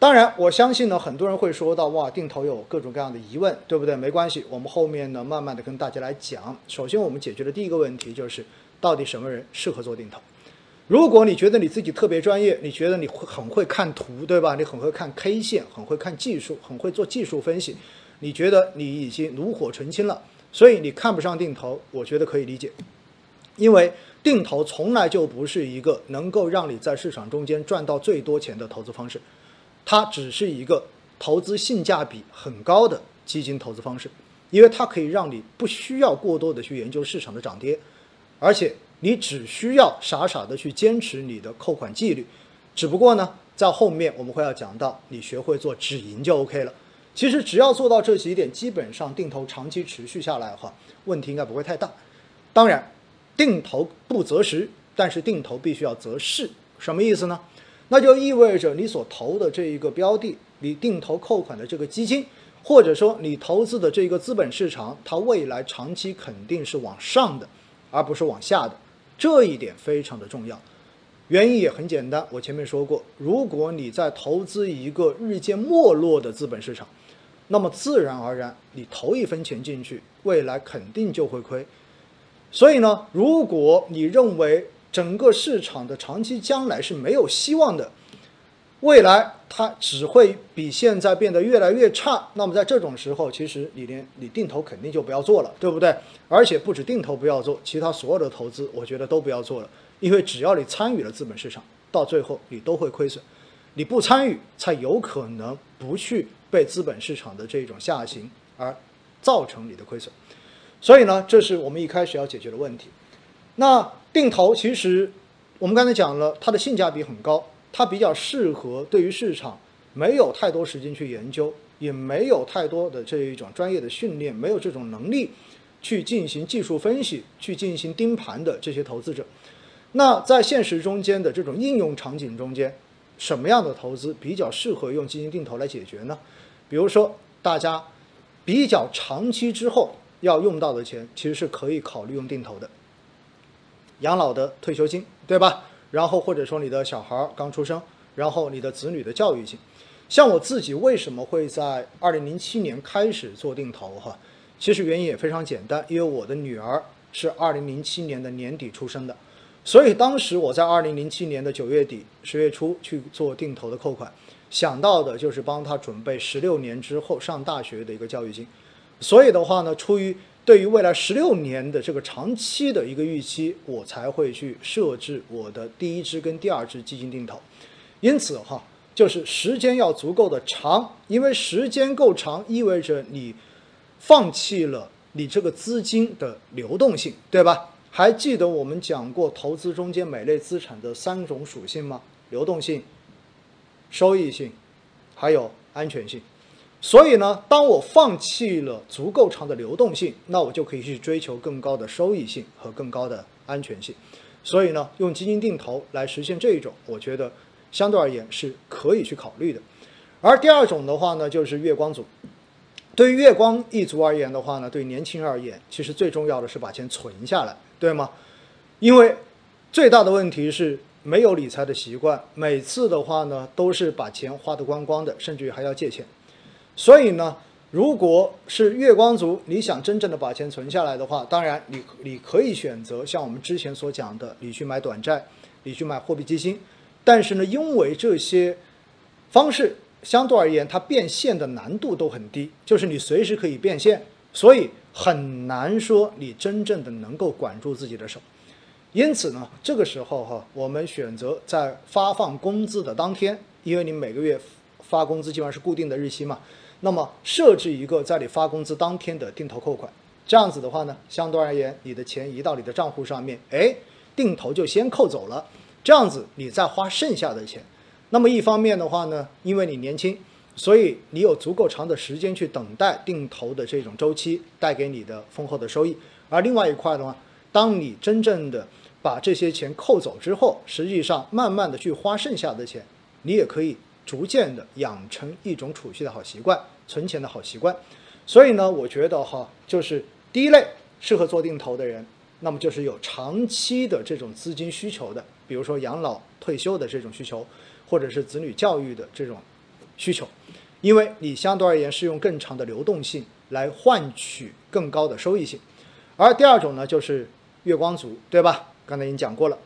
当然，我相信呢，很多人会说到哇，定投有各种各样的疑问，对不对？没关系，我们后面呢，慢慢的跟大家来讲。首先，我们解决的第一个问题就是，到底什么人适合做定投？如果你觉得你自己特别专业，你觉得你会很会看图，对吧？你很会看 K 线，很会看技术，很会做技术分析，你觉得你已经炉火纯青了，所以你看不上定投，我觉得可以理解，因为。定投从来就不是一个能够让你在市场中间赚到最多钱的投资方式，它只是一个投资性价比很高的基金投资方式，因为它可以让你不需要过多的去研究市场的涨跌，而且你只需要傻傻的去坚持你的扣款纪律，只不过呢，在后面我们会要讲到，你学会做止盈就 OK 了。其实只要做到这几点，基本上定投长期持续下来的话，问题应该不会太大。当然。定投不择时，但是定投必须要择势，什么意思呢？那就意味着你所投的这一个标的，你定投扣款的这个基金，或者说你投资的这个资本市场，它未来长期肯定是往上的，而不是往下的，这一点非常的重要。原因也很简单，我前面说过，如果你在投资一个日渐没落的资本市场，那么自然而然，你投一分钱进去，未来肯定就会亏。所以呢，如果你认为整个市场的长期将来是没有希望的，未来它只会比现在变得越来越差，那么在这种时候，其实你连你定投肯定就不要做了，对不对？而且不止定投不要做，其他所有的投资，我觉得都不要做了，因为只要你参与了资本市场，到最后你都会亏损，你不参与才有可能不去被资本市场的这种下行而造成你的亏损。所以呢，这是我们一开始要解决的问题。那定投其实我们刚才讲了，它的性价比很高，它比较适合对于市场没有太多时间去研究，也没有太多的这一种专业的训练，没有这种能力去进行技术分析、去进行盯盘的这些投资者。那在现实中间的这种应用场景中间，什么样的投资比较适合用基金定投来解决呢？比如说，大家比较长期之后。要用到的钱，其实是可以考虑用定投的，养老的退休金，对吧？然后或者说你的小孩刚出生，然后你的子女的教育金。像我自己为什么会在二零零七年开始做定投哈？其实原因也非常简单，因为我的女儿是二零零七年的年底出生的，所以当时我在二零零七年的九月底、十月初去做定投的扣款，想到的就是帮她准备十六年之后上大学的一个教育金。所以的话呢，出于对于未来十六年的这个长期的一个预期，我才会去设置我的第一支跟第二支基金定投。因此哈，就是时间要足够的长，因为时间够长，意味着你放弃了你这个资金的流动性，对吧？还记得我们讲过投资中间每类资产的三种属性吗？流动性、收益性，还有安全性。所以呢，当我放弃了足够长的流动性，那我就可以去追求更高的收益性和更高的安全性。所以呢，用基金定投来实现这一种，我觉得相对而言是可以去考虑的。而第二种的话呢，就是月光族。对于月光一族而言的话呢，对年轻人而言，其实最重要的是把钱存下来，对吗？因为最大的问题是没有理财的习惯，每次的话呢，都是把钱花得光光的，甚至于还要借钱。所以呢，如果是月光族，你想真正的把钱存下来的话，当然你你可以选择像我们之前所讲的，你去买短债，你去买货币基金。但是呢，因为这些方式相对而言，它变现的难度都很低，就是你随时可以变现，所以很难说你真正的能够管住自己的手。因此呢，这个时候哈，我们选择在发放工资的当天，因为你每个月发工资基本上是固定的日期嘛。那么设置一个在你发工资当天的定投扣款，这样子的话呢，相对而言，你的钱移到你的账户上面，哎，定投就先扣走了，这样子你再花剩下的钱。那么一方面的话呢，因为你年轻，所以你有足够长的时间去等待定投的这种周期带给你的丰厚的收益。而另外一块的话，当你真正的把这些钱扣走之后，实际上慢慢的去花剩下的钱，你也可以。逐渐的养成一种储蓄的好习惯，存钱的好习惯。所以呢，我觉得哈，就是第一类适合做定投的人，那么就是有长期的这种资金需求的，比如说养老、退休的这种需求，或者是子女教育的这种需求，因为你相对而言是用更长的流动性来换取更高的收益性。而第二种呢，就是月光族，对吧？刚才已经讲过了，